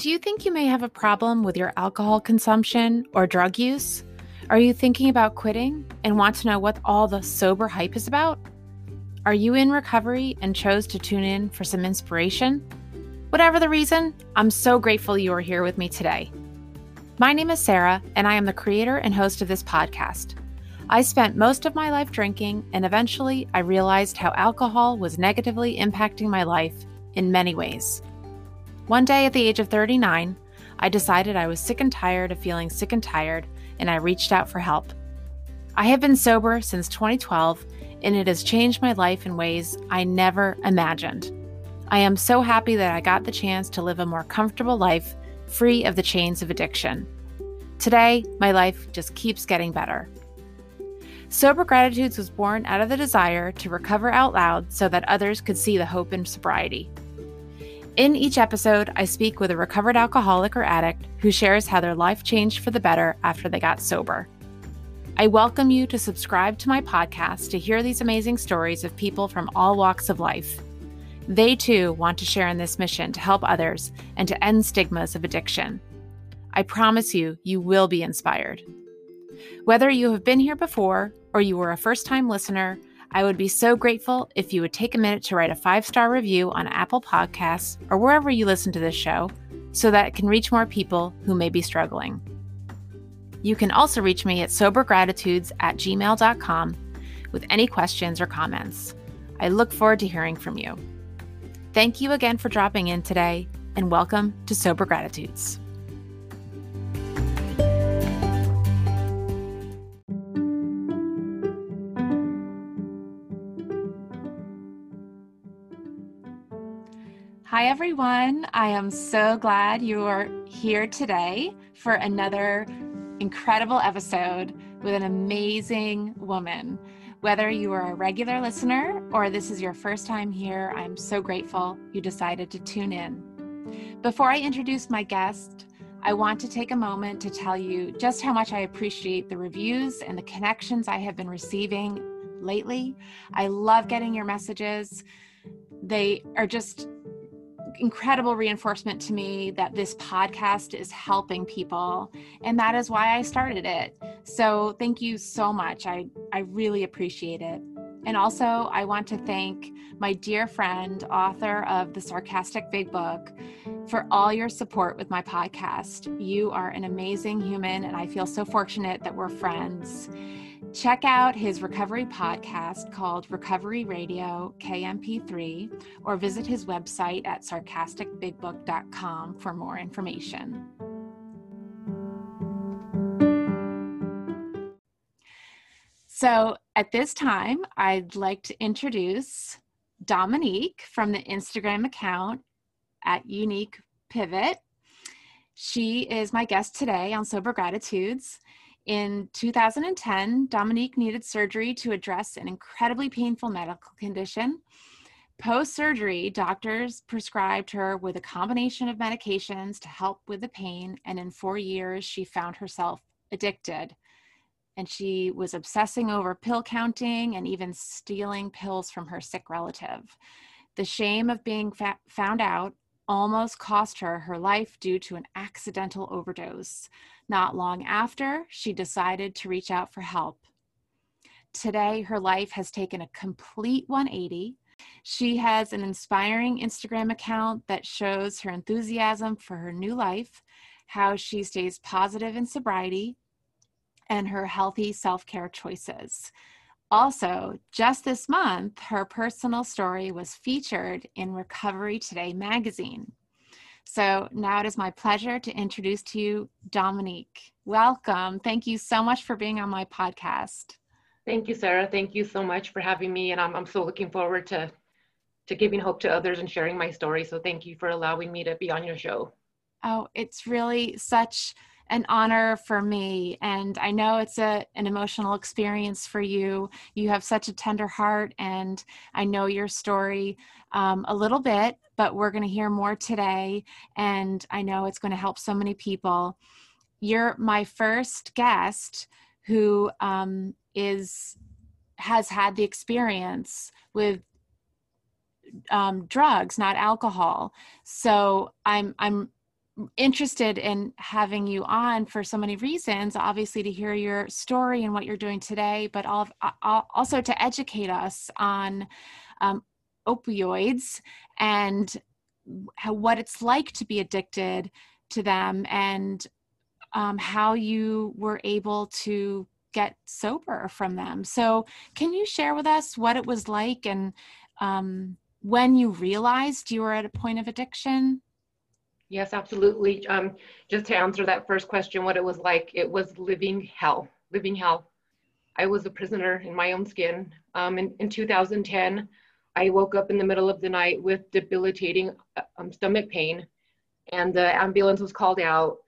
Do you think you may have a problem with your alcohol consumption or drug use? Are you thinking about quitting and want to know what all the sober hype is about? Are you in recovery and chose to tune in for some inspiration? Whatever the reason, I'm so grateful you are here with me today. My name is Sarah, and I am the creator and host of this podcast. I spent most of my life drinking, and eventually I realized how alcohol was negatively impacting my life in many ways. One day at the age of 39, I decided I was sick and tired of feeling sick and tired, and I reached out for help. I have been sober since 2012, and it has changed my life in ways I never imagined. I am so happy that I got the chance to live a more comfortable life free of the chains of addiction. Today, my life just keeps getting better. Sober Gratitudes was born out of the desire to recover out loud so that others could see the hope in sobriety. In each episode, I speak with a recovered alcoholic or addict who shares how their life changed for the better after they got sober. I welcome you to subscribe to my podcast to hear these amazing stories of people from all walks of life. They too want to share in this mission to help others and to end stigmas of addiction. I promise you, you will be inspired. Whether you have been here before or you were a first time listener, I would be so grateful if you would take a minute to write a five star review on Apple Podcasts or wherever you listen to this show so that it can reach more people who may be struggling. You can also reach me at sobergratitudes at gmail.com with any questions or comments. I look forward to hearing from you. Thank you again for dropping in today, and welcome to Sober Gratitudes. Hi, everyone. I am so glad you are here today for another incredible episode with an amazing woman. Whether you are a regular listener or this is your first time here, I'm so grateful you decided to tune in. Before I introduce my guest, I want to take a moment to tell you just how much I appreciate the reviews and the connections I have been receiving lately. I love getting your messages. They are just incredible reinforcement to me that this podcast is helping people and that is why I started it. So thank you so much. I I really appreciate it. And also, I want to thank my dear friend, author of The Sarcastic Big Book, for all your support with my podcast. You are an amazing human, and I feel so fortunate that we're friends. Check out his recovery podcast called Recovery Radio KMP3 or visit his website at sarcasticbigbook.com for more information. So, at this time, I'd like to introduce Dominique from the Instagram account at Unique Pivot. She is my guest today on Sober Gratitudes. In 2010, Dominique needed surgery to address an incredibly painful medical condition. Post surgery, doctors prescribed her with a combination of medications to help with the pain, and in four years, she found herself addicted. And she was obsessing over pill counting and even stealing pills from her sick relative. The shame of being fa- found out almost cost her her life due to an accidental overdose. Not long after, she decided to reach out for help. Today, her life has taken a complete 180. She has an inspiring Instagram account that shows her enthusiasm for her new life, how she stays positive in sobriety, and her healthy self care choices. Also, just this month, her personal story was featured in Recovery Today magazine. So now it is my pleasure to introduce to you Dominique. Welcome. Thank you so much for being on my podcast. Thank you, Sarah. Thank you so much for having me. And I'm, I'm so looking forward to, to giving hope to others and sharing my story. So thank you for allowing me to be on your show. Oh, it's really such an honor for me. And i know it's a, an emotional experience for you. You have such a tender heart and i know your story um, a little bit but we're going to hear more today. And i know it's going to help so many people. You're my first guest who um, is has had the experience with um, drugs not alcohol. So i'm i'm interested in having you on for so many reasons obviously to hear your story and what you're doing today but also to educate us on um, opioids and how, what it's like to be addicted to them and um, how you were able to get sober from them. So, can you share with us what it was like and um, when you realized you were at a point of addiction? Yes, absolutely. Um, just to answer that first question, what it was like, it was living hell, living hell. I was a prisoner in my own skin. Um, in, in 2010, I woke up in the middle of the night with debilitating um, stomach pain, and the ambulance was called out.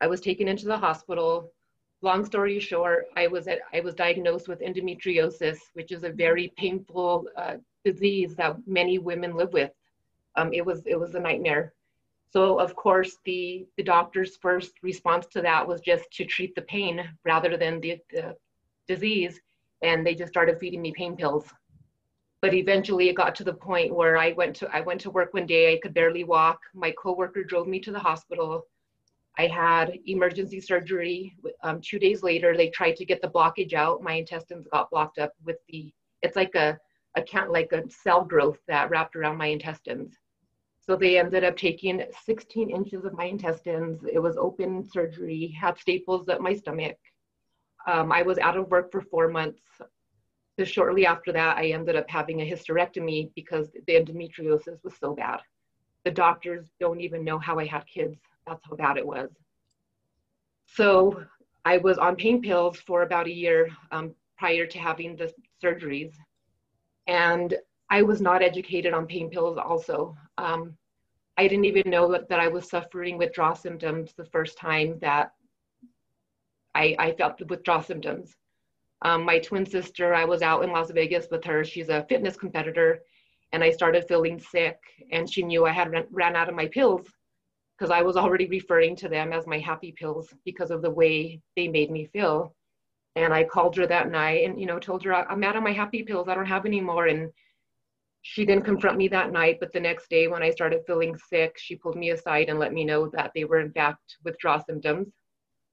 I was taken into the hospital. Long story short, I was at, I was diagnosed with endometriosis, which is a very painful uh, disease that many women live with. Um, it was it was a nightmare. So of course, the the doctor's first response to that was just to treat the pain rather than the, the disease, and they just started feeding me pain pills. But eventually it got to the point where I went to I went to work one day I could barely walk my coworker drove me to the hospital. I had emergency surgery um, two days later they tried to get the blockage out my intestines got blocked up with the it's like a a count like a cell growth that wrapped around my intestines so they ended up taking 16 inches of my intestines it was open surgery had staples up my stomach um, I was out of work for four months so shortly after that, I ended up having a hysterectomy because the endometriosis was so bad. The doctors don't even know how I had kids. That's how bad it was. So I was on pain pills for about a year um, prior to having the surgeries. And I was not educated on pain pills also. Um, I didn't even know that, I was suffering withdrawal symptoms the first time that I, I felt the withdrawal symptoms. Um, my twin sister, I was out in Las Vegas with her. She's a fitness competitor. And I started feeling sick. And she knew I had ran, ran out of my pills because I was already referring to them as my happy pills because of the way they made me feel. And I called her that night and, you know, told her, I'm out of my happy pills. I don't have any more. And she didn't confront me that night. But the next day, when I started feeling sick, she pulled me aside and let me know that they were, in fact, withdrawal symptoms.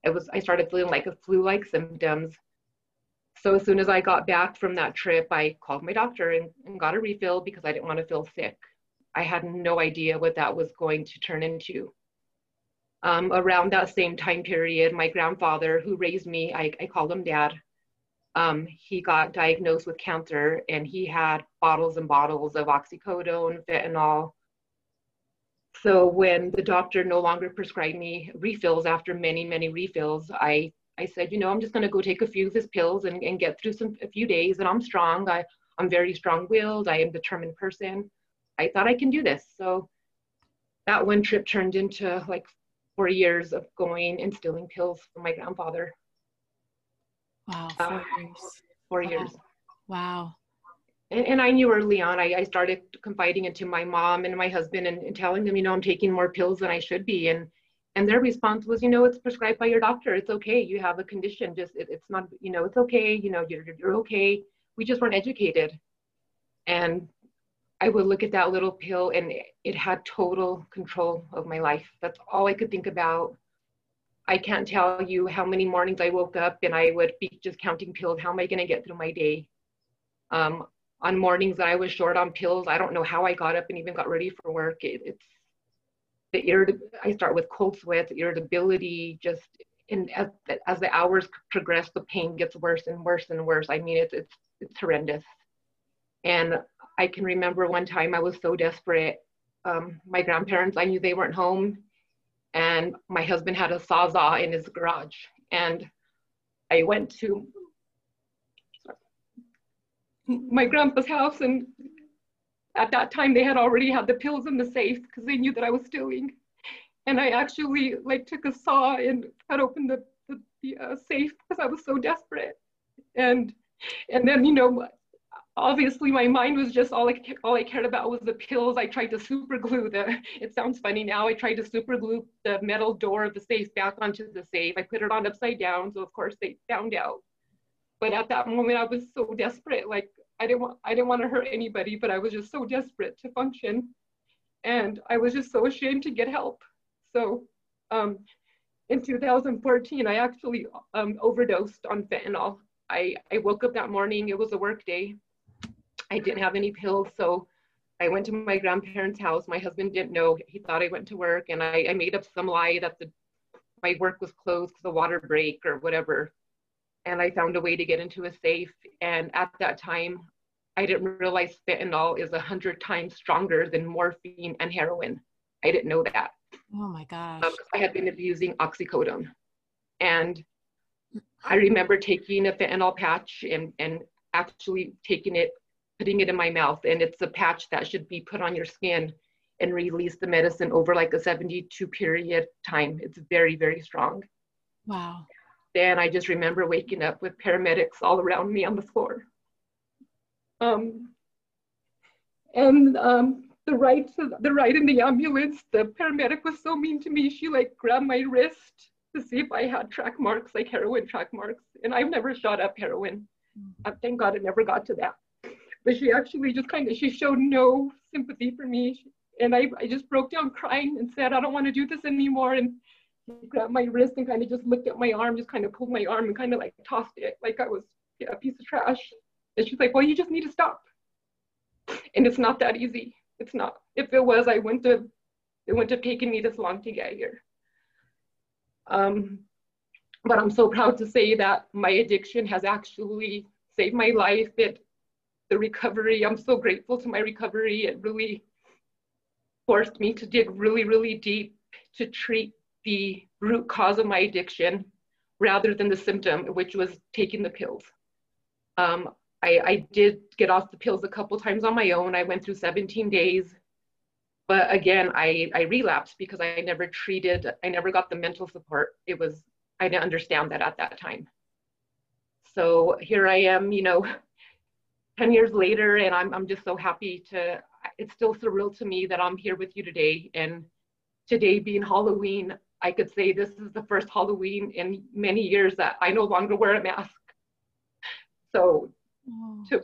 It was, I started feeling like a flu like symptoms so as soon as I got back from that trip, I called my doctor and, and got a refill because I didn't want to feel sick. I had no idea what that was going to turn into. Um, around that same time period, my grandfather, who raised me, I, I called him dad, um, he got diagnosed with cancer and he had bottles and bottles of oxycodone, fentanyl. So when the doctor no longer prescribed me refills after many, many refills, I I said, you know, I'm just going to go take a few of his pills and, and get through some a few days. And I'm strong. I, I'm very strong-willed. I am determined person. I thought I can do this. So that one trip turned into like four years of going and stealing pills from my grandfather. Wow, four uh, years. Four wow. years. Wow. And, and, I knew early on, I, I started confiding into my mom and my husband and, and telling them, you know, I'm taking more pills than I should be. And and their response was you know it's prescribed by your doctor it's okay you have a condition just it, it's not you know it's okay you know you're, you're okay we just weren't educated and i would look at that little pill and it had total control of my life that's all i could think about i can't tell you how many mornings i woke up and i would be just counting pills how am i going to get through my day um, on mornings that i was short on pills i don't know how i got up and even got ready for work it, it's the irrit- I start with cold sweats, irritability, just and as, as the hours progress, the pain gets worse and worse and worse. I mean, it's, it's, it's horrendous. And I can remember one time I was so desperate. Um, my grandparents, I knew they weren't home and my husband had a sawzall in his garage. And I went to my grandpa's house and at that time they had already had the pills in the safe because they knew that I was stealing. And I actually like took a saw and cut open the, the, the uh, safe because I was so desperate. And and then you know obviously my mind was just all I all I cared about was the pills. I tried to super glue the. It sounds funny now. I tried to super glue the metal door of the safe back onto the safe. I put it on upside down, so of course they found out. But at that moment, I was so desperate. Like I didn't want I didn't want to hurt anybody, but I was just so desperate to function. And I was just so ashamed to get help. So Um, in 2014, I actually um, overdosed on fentanyl. I, I woke up that morning, it was a work day. I didn't have any pills, so I went to my grandparents' house. My husband didn't know. He thought I went to work, and I, I made up some lie that the my work was closed because the water break or whatever. And I found a way to get into a safe. And at that time, I didn't realize fentanyl is a hundred times stronger than morphine and heroin. I didn't know that. Oh my gosh. Um, I had been abusing oxycodone. And I remember taking a fentanyl patch and, and actually taking it, putting it in my mouth. And it's a patch that should be put on your skin and release the medicine over like a 72 period time. It's very, very strong. Wow. Then I just remember waking up with paramedics all around me on the floor. Um, and um, the right the ride in the ambulance, the paramedic was so mean to me. She like grabbed my wrist to see if I had track marks, like heroin track marks. And I've never shot up heroin. Mm-hmm. thank God it never got to that. But she actually just kind of she showed no sympathy for me. And I, I just broke down crying and said, I don't want to do this anymore. And she grabbed my wrist and kind of just looked at my arm, just kind of pulled my arm and kind of like tossed it like I was yeah, a piece of trash. And she's like, Well, you just need to stop. And it's not that easy. It's not. If it was, I wouldn't have, it wouldn't have taken me this long to get here. Um, but I'm so proud to say that my addiction has actually saved my life. It, the recovery, I'm so grateful to my recovery. It really forced me to dig really, really deep to treat the root cause of my addiction rather than the symptom, which was taking the pills. Um, I, I did get off the pills a couple times on my own. I went through 17 days. But again, I, I relapsed because I never treated, I never got the mental support. It was, I didn't understand that at that time. So here I am, you know, 10 years later, and I'm, I'm just so happy to, it's still surreal to me that I'm here with you today. And today being Halloween, I could say this is the first Halloween in many years that I no longer wear a mask. So oh. to,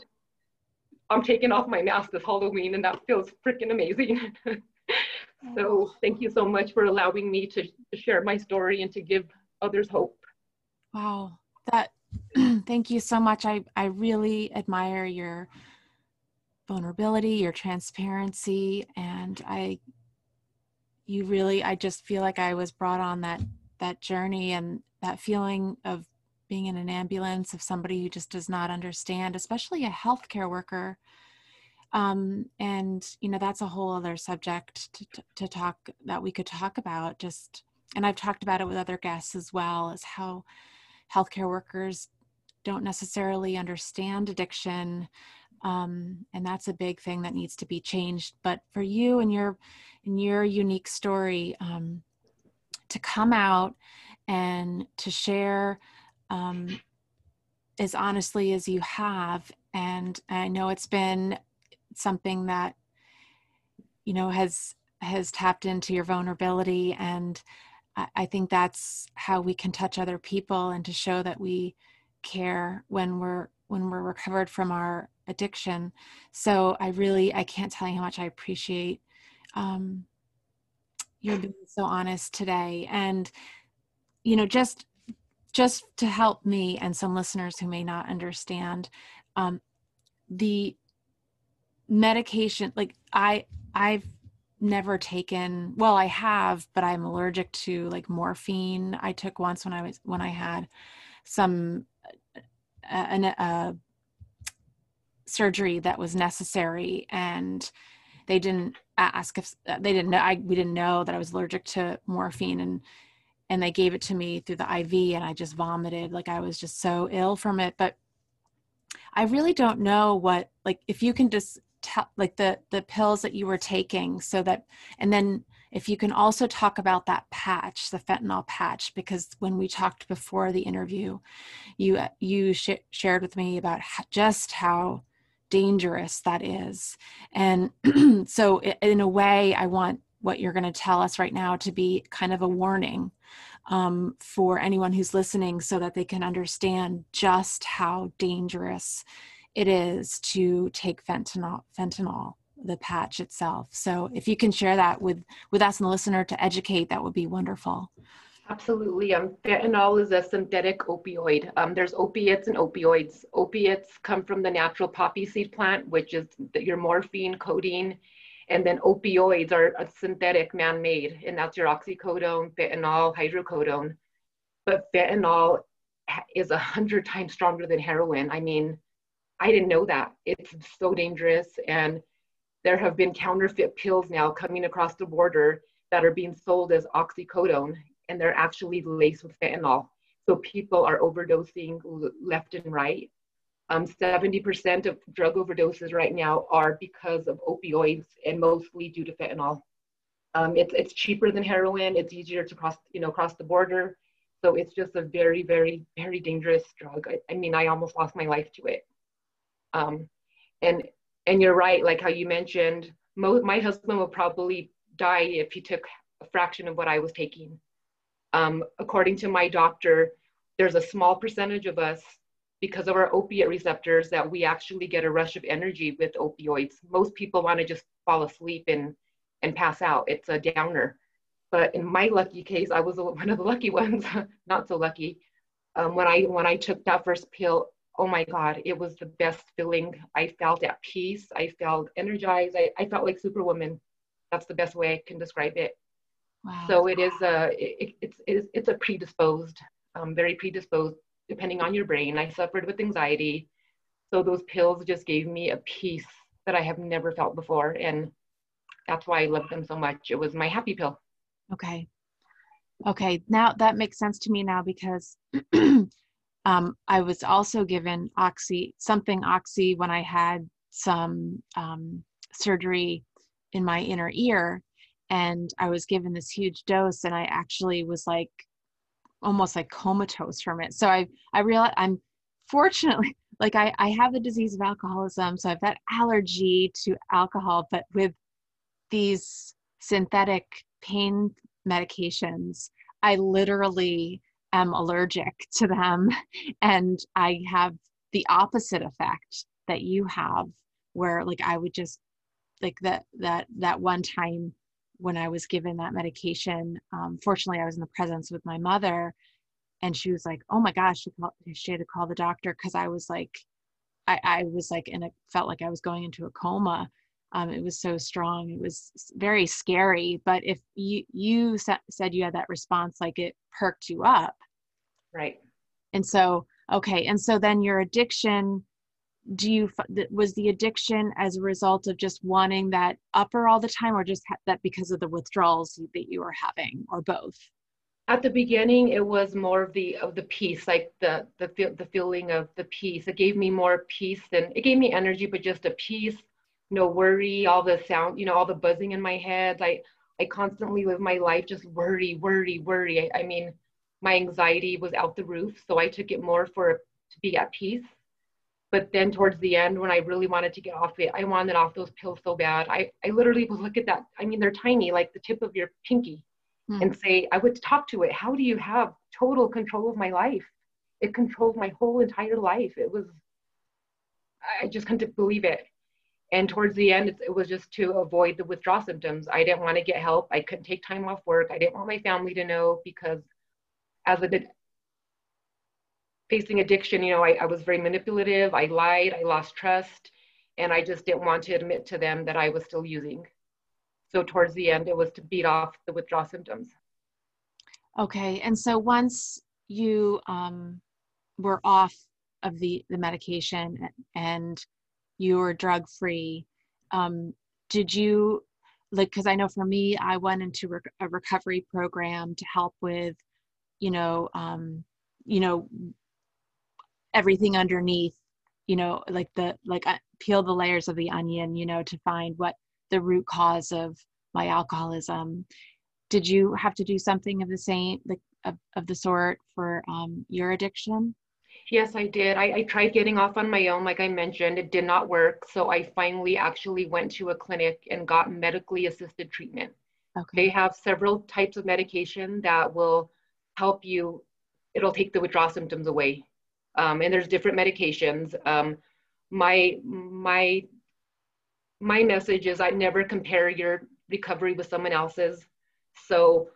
I'm taking off my mask this Halloween and that feels freaking amazing. so thank you so much for allowing me to, to share my story and to give others hope. Wow. That thank you so much. I, I really admire your vulnerability, your transparency, and I you really I just feel like I was brought on that that journey and that feeling of being in an ambulance of somebody who just does not understand, especially a healthcare worker. Um, and you know that's a whole other subject to, to, to talk that we could talk about. Just and I've talked about it with other guests as well, as how healthcare workers don't necessarily understand addiction um, and that's a big thing that needs to be changed. But for you and your in your unique story um, to come out and to share um, as honestly as you have and i know it's been something that you know has has tapped into your vulnerability and I think that's how we can touch other people and to show that we care when we're when we're recovered from our addiction. So i really i can't tell you how much i appreciate um, you're being so honest today. And you know just just to help me and some listeners who may not understand um, the medication like i i've never taken well i have but i'm allergic to like morphine. I took once when i was when i had some a, surgery that was necessary and they didn't ask if they didn't know I, we didn't know that i was allergic to morphine and and they gave it to me through the iv and i just vomited like i was just so ill from it. But i really don't know what like if you can just tell like the the pills that you were taking so that and then if you can also talk about that patch the fentanyl patch because when we talked before the interview you you sh- shared with me about just how dangerous that is. And so in a way i want what you're going to tell us right now to be kind of a warning um, for anyone who's listening so that they can understand just how dangerous it is to take fentanyl fentanyl the patch itself. So if you can share that with with us and the listener to educate, that would be wonderful. Absolutely. Um, fentanyl is a synthetic opioid. Um, there's opiates and opioids. Opiates come from the natural poppy seed plant, which is your morphine, codeine, and then opioids are synthetic man-made, and that's your oxycodone, fentanyl, hydrocodone. But fentanyl is a hundred times stronger than heroin. I mean, I didn't know that. It's so dangerous, and there have been counterfeit pills now coming across the border that are being sold as oxycodone and they're actually laced with fentanyl. So people are overdosing left and right. Um, 70% of drug overdoses right now are because of opioids and mostly due to fentanyl. Um, it's, it's cheaper than heroin. It's easier to cross, you know, cross the border. So it's just a very, very, very dangerous drug. I, I mean, I almost lost my life to it. Um, and, and you're right, like how you mentioned, mo- my husband would probably die if he took a fraction of what I was taking. Um, according to my doctor, there's a small percentage of us, because of our opiate receptors, that we actually get a rush of energy with opioids. Most people want to just fall asleep and, and pass out. It's a downer. But in my lucky case, I was one of the lucky ones, not so lucky. Um, when I when I took that first pill, oh my God, it was the best feeling. I felt at peace. I felt energized. I, I felt like Superwoman. That's the best way I can describe it. Wow. So it is a it, it's it's it's a predisposed, um, very predisposed, depending on your brain. I suffered with anxiety, so those pills just gave me a peace that I have never felt before, and that's why I love them so much. It was my happy pill. Okay. Okay, now that makes sense to me now because um, I was also given oxy, something oxy when I had some um, surgery in my inner ear and I was given this huge dose and I actually was like almost like comatose from it. So I I realized I'm fortunately like I, I have the disease of alcoholism, so I've that allergy to alcohol, but with these synthetic pain medications, I literally am allergic to them and I have the opposite effect that you have where like I would just like that that that one time when I was given that medication, um, fortunately, I was in the presence with my mother, and she was like, "Oh my gosh," she, called, she had to call the doctor because I was like, I, I was like, and it felt like I was going into a coma. Um, it was so strong. It was very scary. But if you you sa- said you had that response, like it perked you up, right? And so, okay, and so then your addiction do you was the addiction as a result of just wanting that upper all the time or just that because of the withdrawals that you were having or both at the beginning it was more of the of the peace like the the the feeling of the peace it gave me more peace than it gave me energy but just a peace no worry all the sound you know all the buzzing in my head i i constantly live my life just worry worry worry i, I mean my anxiety was out the roof so i took it more for to be at peace but then towards the end, when I really wanted to get off it, I wanted off those pills so bad. I, I literally would look at that. I mean, they're tiny, like the tip of your pinky, mm. and say, I would talk to it. How do you have total control of my life? It controls my whole entire life. It was, I just couldn't believe it. And towards the end, it was just to avoid the withdrawal symptoms. I didn't want to get help. I couldn't take time off work. I didn't want my family to know because as a facing addiction, you know, I, I was very manipulative. I lied. I lost trust. And I just didn't want to admit to them that I was still using. So towards the end, it was to beat off the withdrawal symptoms. Okay. And so once you um, were off of the, the medication and you were drug free, um, did you like, because I know for me, I went into rec- a recovery program to help with, you know, um, you know, everything underneath you know like the like uh, peel the layers of the onion you know to find what the root cause of my alcoholism. Did you have to do something of the same like of, of the sort for um, your addiction yes i did I, I tried getting off on my own like i mentioned it did not work so i finally actually went to a clinic and got medically assisted treatment okay. they have several types of medication that will help you it'll take the withdrawal symptoms away um, and there's different medications. Um, my my my message is I never compare your recovery with someone else's. So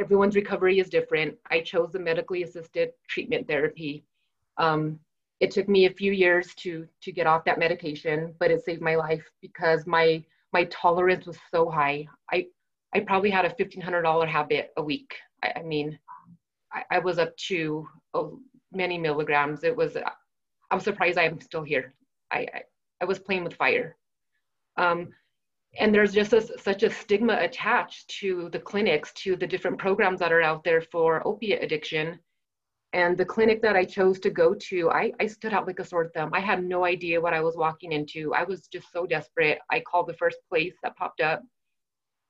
everyone's recovery is different. I chose the medically assisted treatment therapy. Um, it took me a few years to to get off that medication, but it saved my life because my my tolerance was so high. I I probably had a fifteen hundred dollar habit a week. I, I mean, I, I, was up to oh, many milligrams. It was. I'm surprised I'm still here. I I, I was playing with fire. Um, and there's just a, such a stigma attached to the clinics, to the different programs that are out there for opiate addiction. And the clinic that I chose to go to, I, I stood out like a sore thumb. I had no idea what I was walking into. I was just so desperate. I called the first place that popped up,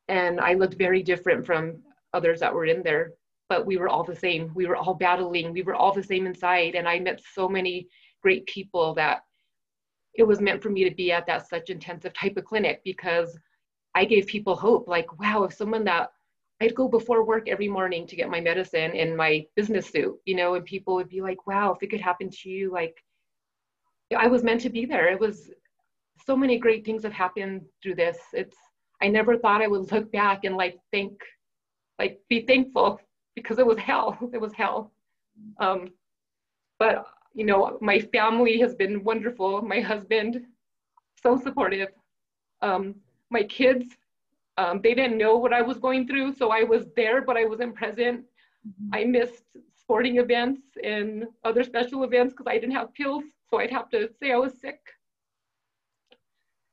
and I looked very different from others that were in there. But we were all the same. We were all battling. We were all the same inside. And I met so many great people that it was meant for me to be at that such intensive type of clinic because I gave people hope like, wow, if someone that I'd go before work every morning to get my medicine in my business suit, you know, and people would be like, wow, if it could happen to you, like I was meant to be there. It was so many great things have happened through this. It's I never thought I would look back and like think, like be thankful because it was hell. It was hell. Um, but you know, my family has been wonderful. My husband, so supportive. Um, my kids, um, they didn't know what I was going through, so I was there, but I wasn't present. Mm-hmm. I missed sporting events and other special events because I didn't have pills, so I'd have to say I was sick.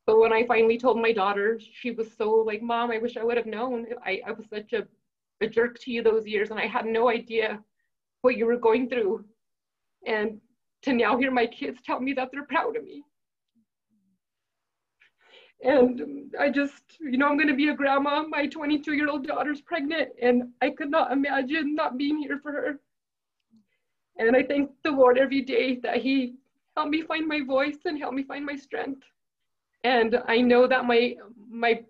But when I finally told my daughter, she was so like, Mom, I wish I would have known. I, I was such a, a jerk to you those years, and I had no idea what you were going through. And to now hear my kids tell me that they're proud of me. And I just, you know, I'm going to be a grandma. My 22 year old daughter's pregnant, and I could not imagine not being here for her. And I thank the Lord every day that He helped me find my voice and helped me find my strength. And I know that my my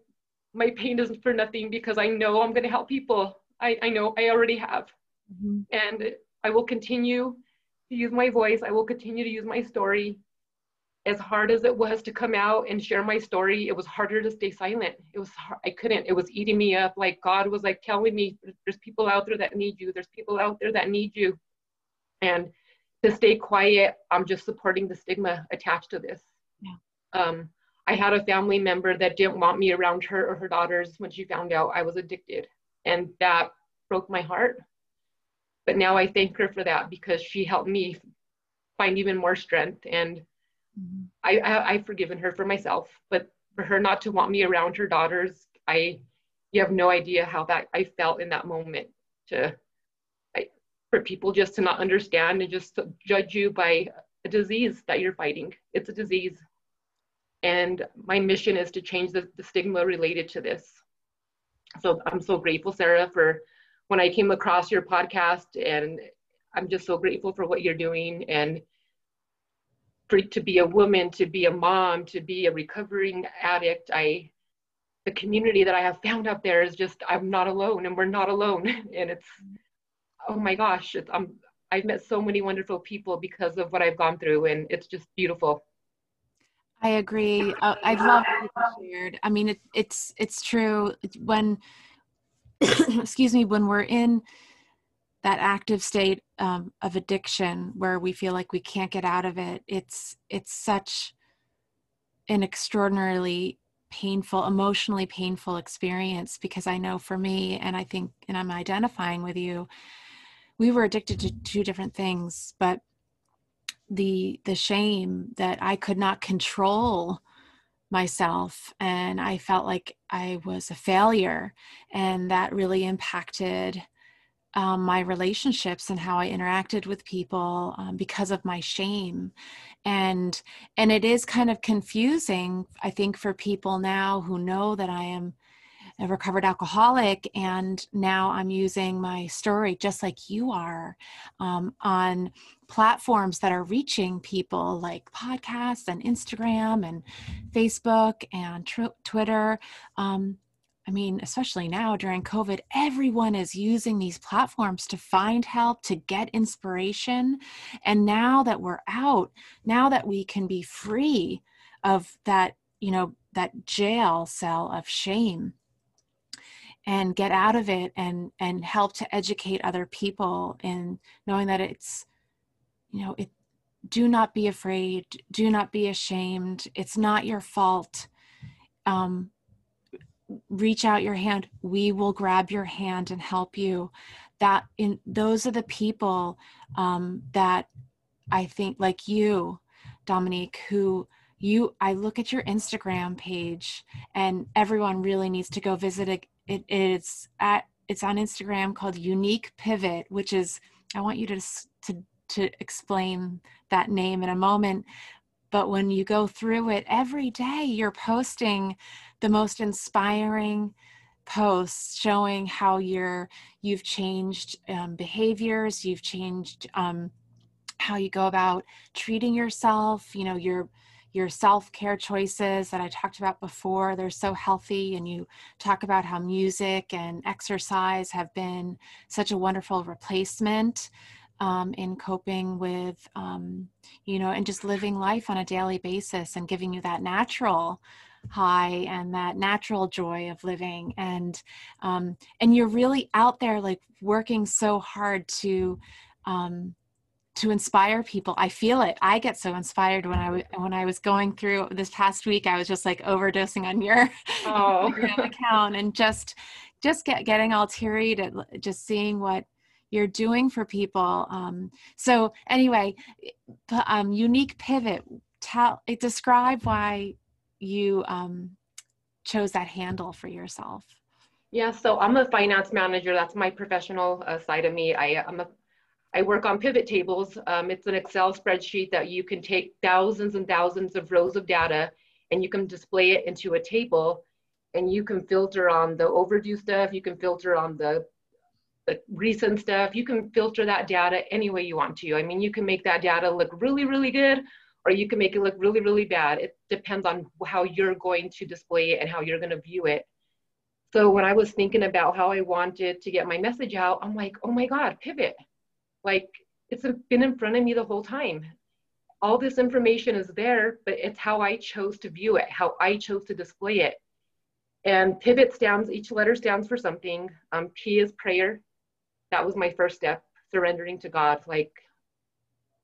my pain isn't for nothing because I know I'm going to help people. I, I know I already have. Mm-hmm. And I will continue to use my voice. I will continue to use my story. As hard as it was to come out and share my story, it was harder to stay silent. It was hard. I couldn't. It was eating me up. Like God was like telling me, "There's people out there that need you. There's people out there that need you." And to stay quiet, I'm just supporting the stigma attached to this. Yeah. Um, I had a family member that didn't want me around her or her daughters when she found out I was addicted, and that broke my heart but now I thank her for that because she helped me find even more strength. And I, I, I've forgiven her for myself, but for her not to want me around her daughters, I, you have no idea how that I felt in that moment to, I, for people just to not understand and just judge you by a disease that you're fighting. It's a disease. And my mission is to change the, the stigma related to this. So I'm so grateful, Sarah, for when I came across your podcast, and I'm just so grateful for what you're doing and for to be a woman, to be a mom, to be a recovering addict. I the community that I have found out there is just I'm not alone, and we're not alone. And it's oh my gosh, it's, I'm I've met so many wonderful people because of what I've gone through, and it's just beautiful. I agree. Uh, I love shared. I mean, it, it's it's true when excuse me, when we're in that active state um, of addiction where we feel like we can't get out of it, it's it's such an extraordinarily painful, emotionally painful experience because I know for me, and I think, and I'm identifying with you, we were addicted to two different things, but the the shame that I could not control myself and I felt like I was a failure. And that really impacted um, my relationships and how I interacted with people um, because of my shame. And and it is kind of confusing, I think, for people now who know that I am a recovered alcoholic and now i'm using my story just like you are um, on platforms that are reaching people like podcasts and instagram and facebook and tr- twitter um, I mean, especially now during COVID, everyone is using these platforms to find help, to get inspiration. And now that we're out, now that we can be free of that, you know, that jail cell of shame, and get out of it and and help to educate other people in knowing that it's you know it do not be afraid do not be ashamed it's not your fault um, reach out your hand. We will grab your hand and help you. That in those are the people um, that i think like you dominique who you i look at your instagram page and everyone really needs to go visit it, it it's at it's on instagram called unique pivot which is i want you to to to explain that name in a moment but when you go through it every day you're posting the most inspiring posts showing how you're you've changed um, behaviors you've changed um, how you go about treating yourself you know your your self-care choices that i talked about before they're so healthy and you talk about how music and exercise have been such a wonderful replacement um, in coping with, um, you know, and just living life on a daily basis and giving you that natural high and that natural joy of living. And um, and you're really out there like working so hard to um, to inspire people. I feel it. I get so inspired when i when i was going through this past week i was just like overdosing on your, oh. account and just just get getting all teary to just seeing what you're doing for people. Um, so anyway, um, unique pivot. Tell describe why you um, chose that handle for yourself. Yeah, so I'm a finance manager. That's my professional uh, side of me. I, I'm a I work on pivot tables. Um, it's an Excel spreadsheet that you can take thousands and thousands of rows of data and you can display it into a table and you can filter on the overdue stuff. You can filter on the recent stuff. You can filter that data any way you want to. I mean, you can make that data look really, really good, or you can make it look really, really bad. It depends on how you're going to display it and how you're going to view it. So when I was thinking about how I wanted to get my message out, I'm like, oh my God, pivot. Like it's been in front of me the whole time. All this information is there, but it's how I chose to view it, how I chose to display it. And pivot stands, each letter stands for something. Um, P is prayer, that was my first step, surrendering to God. Like,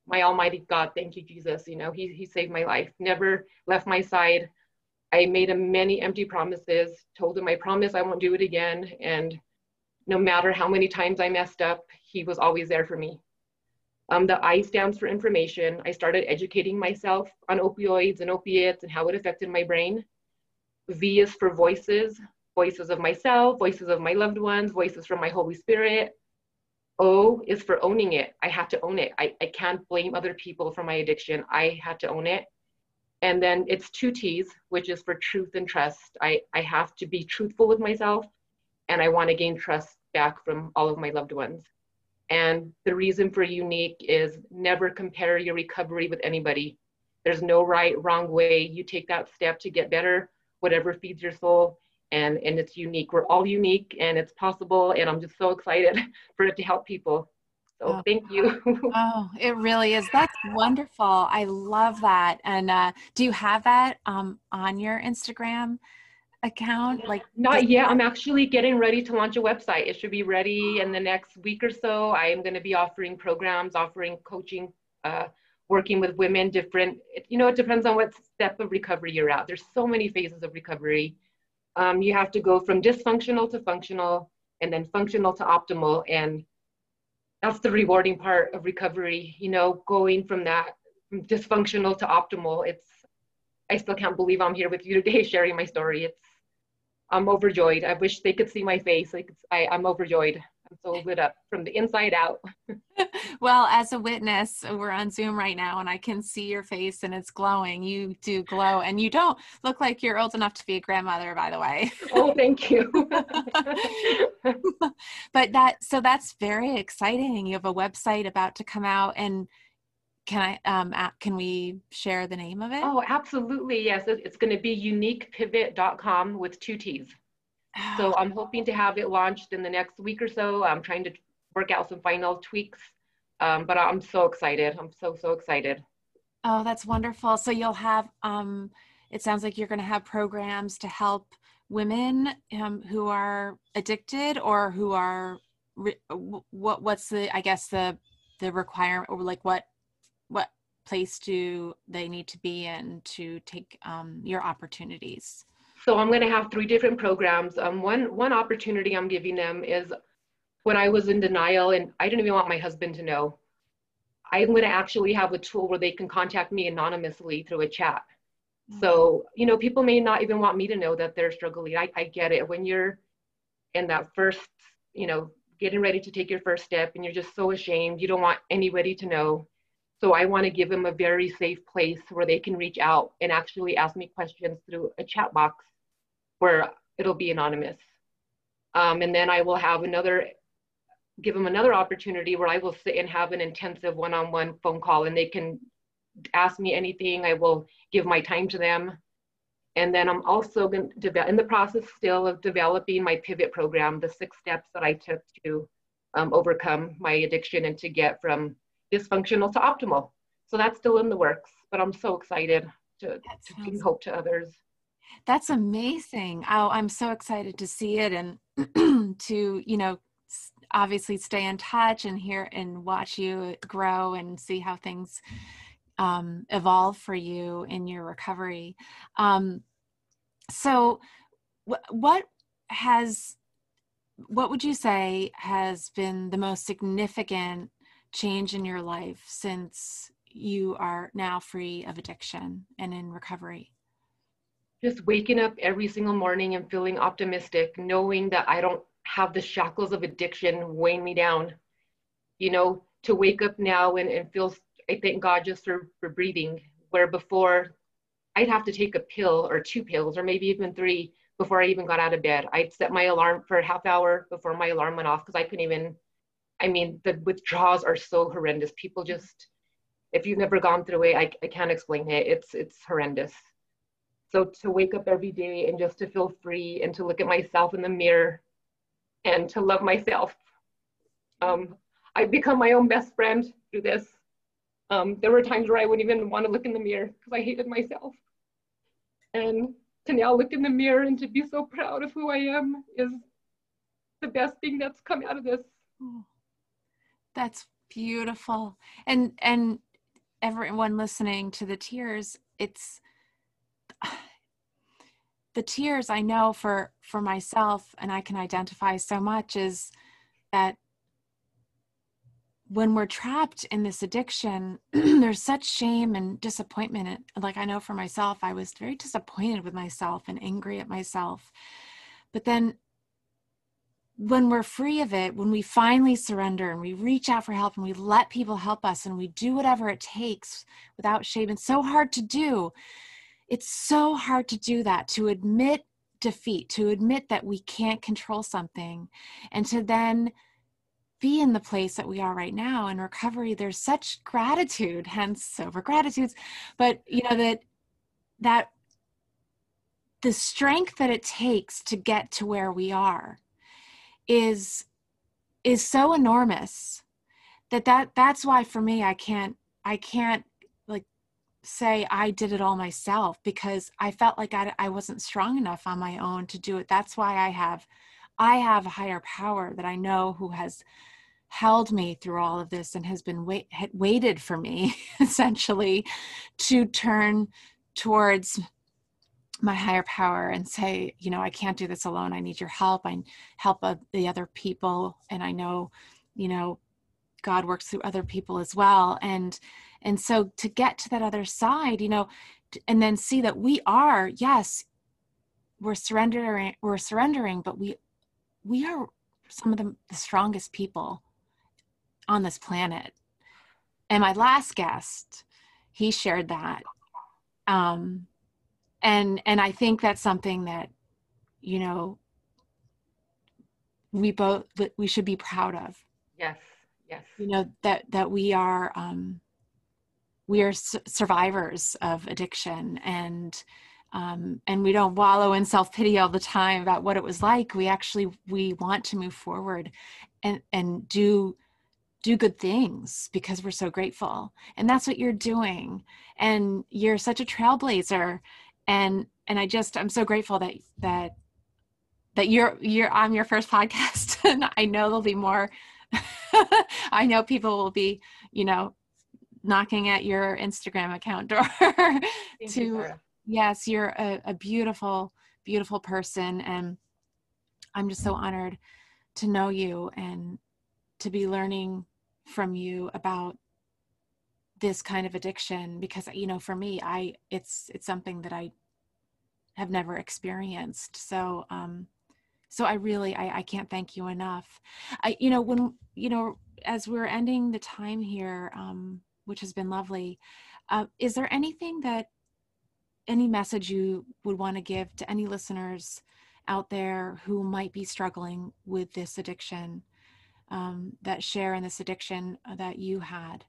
my Almighty God, thank you, Jesus. You know, He, he saved my life, never left my side. I made him many empty promises, told him I promise I won't do it again. And no matter how many times I messed up, he was always there for me. Um, the I stands for information. I started educating myself on opioids and opiates and how it affected my brain. V is for voices, voices of myself, voices of my loved ones, voices from my Holy Spirit. O is for owning it. I have to own it. I, I can't blame other people for my addiction. I had to own it. And then it's two T's, which is for truth and trust. I, I have to be truthful with myself and I want to gain trust back from all of my loved ones. And the reason for unique is never compare your recovery with anybody. There's no right, wrong way. You take that step to get better, whatever feeds your soul and and it's unique. We're all unique and it's possible and i'm just so excited for it to help people. So oh, thank you. oh it really is. That's wonderful. I love that. And uh, do you have that um, on your instagram account? Like not yet. I'm actually getting ready to launch a website. It should be ready in the next week or so. I am going to be offering programs offering coaching uh, working with women different you know it depends on what step of recovery you're at. There's so many phases of recovery um, you have to go from dysfunctional to functional and then functional to optimal. And that's the rewarding part of recovery, you know, going from that from dysfunctional to optimal. It's, I still can't believe I'm here with you today sharing my story. It's, I'm overjoyed. I wish they could see my face. Like I, I'm overjoyed. I'm so lit up from the inside out. well, as a witness, we're on Zoom right now and I can see your face and it's glowing. You do glow and you don't look like you're old enough to be a grandmother, by the way. Oh, thank you. but that, so that's very exciting. You have a website about to come out and can I, um, can we share the name of it? Oh, absolutely. Yes. It's going to be uniquepivot.com with two T's. So I'm hoping to have it launched in the next week or so. I'm trying to work out some final tweaks, um, but I'm so excited. I'm so, so excited. Oh, that's wonderful. So you'll have, um, it sounds like you're going to have programs to help women um, who are addicted or who are what what's the i guess the the requirement or like what what place do they need to be in to take um, your opportunities so i'm going to have three different programs. Um, one one opportunity i'm giving them is when i was in denial and i didn't even want my husband to know i'm going to actually have a tool where they can contact me anonymously through a chat. Mm-hmm. so you know people may not even want me to know that they're struggling. I, I get it. When you're in that first you know getting ready to take your first step and you're just so ashamed you don't want anybody to know. So i want to give them a very safe place where they can reach out and actually ask me questions through a chat box where it'll be anonymous um, and then i will have another give them another opportunity where i will sit and have an intensive one-on-one phone call and they can ask me anything i will give my time to them and then I'm also going to develop, in the process still of developing my pivot program, the six steps that I took to um, overcome my addiction and to get from dysfunctional to optimal. So that's still in the works, but I'm so excited to, to bring hope to others. That's amazing. Oh, I'm so excited to see it and to, you know, obviously stay in touch and hear and watch you grow and see how things um, evolve for you in your recovery. Um, so, wh- what has what would you say has been the most significant change in your life since you are now free of addiction and in recovery? Just waking up every single morning and feeling optimistic, knowing that I don't have the shackles of addiction weighing me down. You know, to wake up now and, and feel I thank God just for, for breathing, where before I'd have to take a pill or two pills or maybe even three before I even got out of bed. I'd set my alarm for a half hour before my alarm went off because I couldn't even, I mean, the withdrawals are so horrendous. People just, if you've never gone through it, I, I can't explain it. It's, it's horrendous. So to wake up every day and just to feel free and to look at myself in the mirror and to love myself. Um, I've become my own best friend through this. Um, there were times where I wouldn't even want to look in the mirror because I hated myself. And to now look in the mirror and to be so proud of who I am is the best thing that's come out of this. Oh, that's beautiful. And and everyone listening to the tears, it's the tears I know for for myself and I can identify so much is that when we're trapped in this addiction, there's such shame and disappointment. Like I know for myself, I was very disappointed with myself and angry at myself. But then when we're free of it, when we finally surrender and we reach out for help and we let people help us and we do whatever it takes without shame, it's so hard to do. It's so hard to do that, to admit defeat, to admit that we can't control something, and to then be in the place that we are right now in recovery. There's such gratitude hence sober gratitudes but you know that that the strength that it takes to get to where we are is is so enormous that that that's why for me i can't i can't say i did it all myself because i felt like i, I wasn't strong enough on my own to do it. That's why i have I have a higher power that I know who has held me through all of this and has been wait, waited for me essentially to turn towards my higher power and say you know i can't do this alone. I need your help. I help the other people. And i know you know god works through other people as well. And and so to get to that other side you know and then see that we are yes we're surrendering we're surrendering but we we are some of the, the strongest people on this planet. And my last guest, he shared that. Um, and and I think that's something that, you know, we both we should be proud of. Yes, yes. You know that that we are um, we are su- survivors of addiction and um, and we don't wallow in self-pity all the time about what it was like. We actually we want to move forward and and do do good things because we're so grateful. And that's what you're doing. And you're such a trailblazer. And and i just i'm so grateful that that that you're you're on your first podcast and I know there'll be more. I know people will be, you know, knocking at your Instagram account door to you, yes, you're a, a beautiful, beautiful person and I'm just so honored to know you and to be learning from you about this kind of addiction because you know for me i it's it's something that i have never experienced. So um so i really i, I can't thank you enough. I you know when you know as we're ending the time here um which has been lovely. Uh, is there anything that any message you would want to give to any listeners out there who might be struggling with this addiction um, that share in this addiction uh, that you had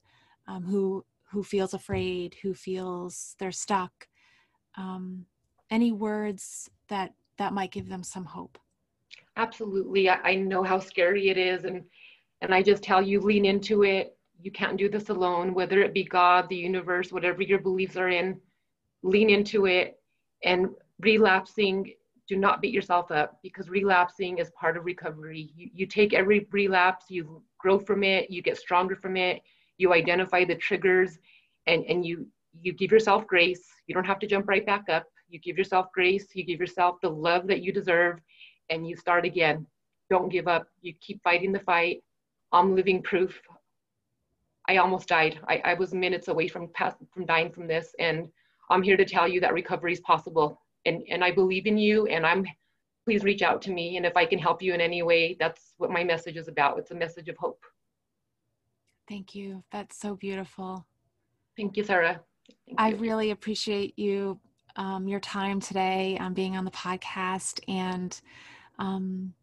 um, who who feels afraid who feels they're stuck? Um, any words that that might give them some hope? Absolutely. I, I know how scary it is and and i just tell you lean into it you can't do this alone whether it be god the universe whatever your beliefs are in lean into it and relapsing. Do not beat yourself up because relapsing is part of recovery. You, you take every relapse you grow from it you get stronger from it you identify the triggers and and you you give yourself grace. You don't have to jump right back up. You give yourself grace you give yourself the love that you deserve and you start again. Don't give up. You keep fighting the fight. I'm living proof i almost died. I, I was minutes away from past, from dying from this and i'm here to tell you that recovery is possible. And and i believe in you and i'm please reach out to me and if i can help you in any way that's what my message is about. It's a message of hope. Thank you. That's so beautiful. Thank you sarah. Thank i you. really appreciate you um, your time today on being on the podcast and um,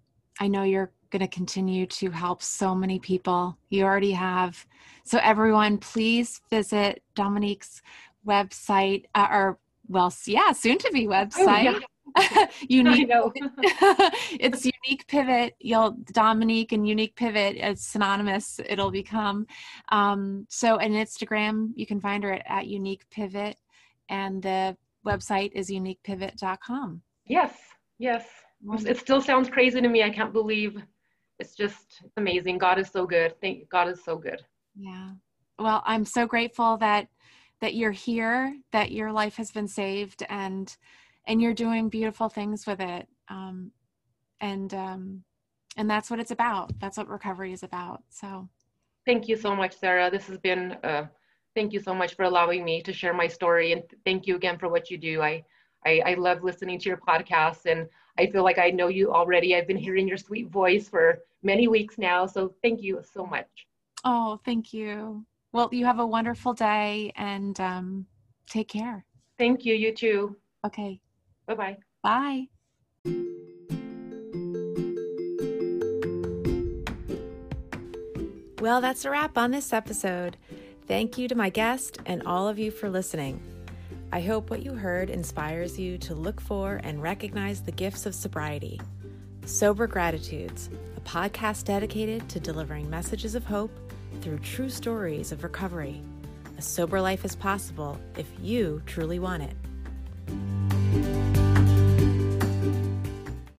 i know you're going to continue to help so many people you already have so everyone please visit dominique's website uh, or well, yeah, soon to be website. Oh, yeah. unique. it's unique pivot. You'll Dominique and unique pivot. It's synonymous. It'll become. Um, so, an Instagram, you can find her at, at unique pivot, and the website is uniquepivot.com. Yes, yes. It still sounds crazy to me. I can't believe it's just amazing. God is so good. Thank God is so good. Yeah. Well, I'm so grateful that that you're here, that your life has been saved, and and you're doing beautiful things with it. Um, and um, and that's what it's about. That's what recovery is about. So, thank you so much, Sarah. This has been. Uh, thank you so much for allowing me to share my story, and thank you again for what you do. I, I, I love listening to your podcast, and I feel like I know you already. I've been hearing your sweet voice for many weeks now, so thank you so much. Oh, thank you. Well, you have a wonderful day and um, take care. Thank you. You too. Okay. Bye-bye. Bye. Well, that's a wrap on this episode. Thank you to my guest and all of you for listening. I hope what you heard inspires you to look for and recognize the gifts of sobriety. Sober Gratitudes, a podcast dedicated to delivering messages of hope through true stories of recovery. A sober life is possible if you truly want it.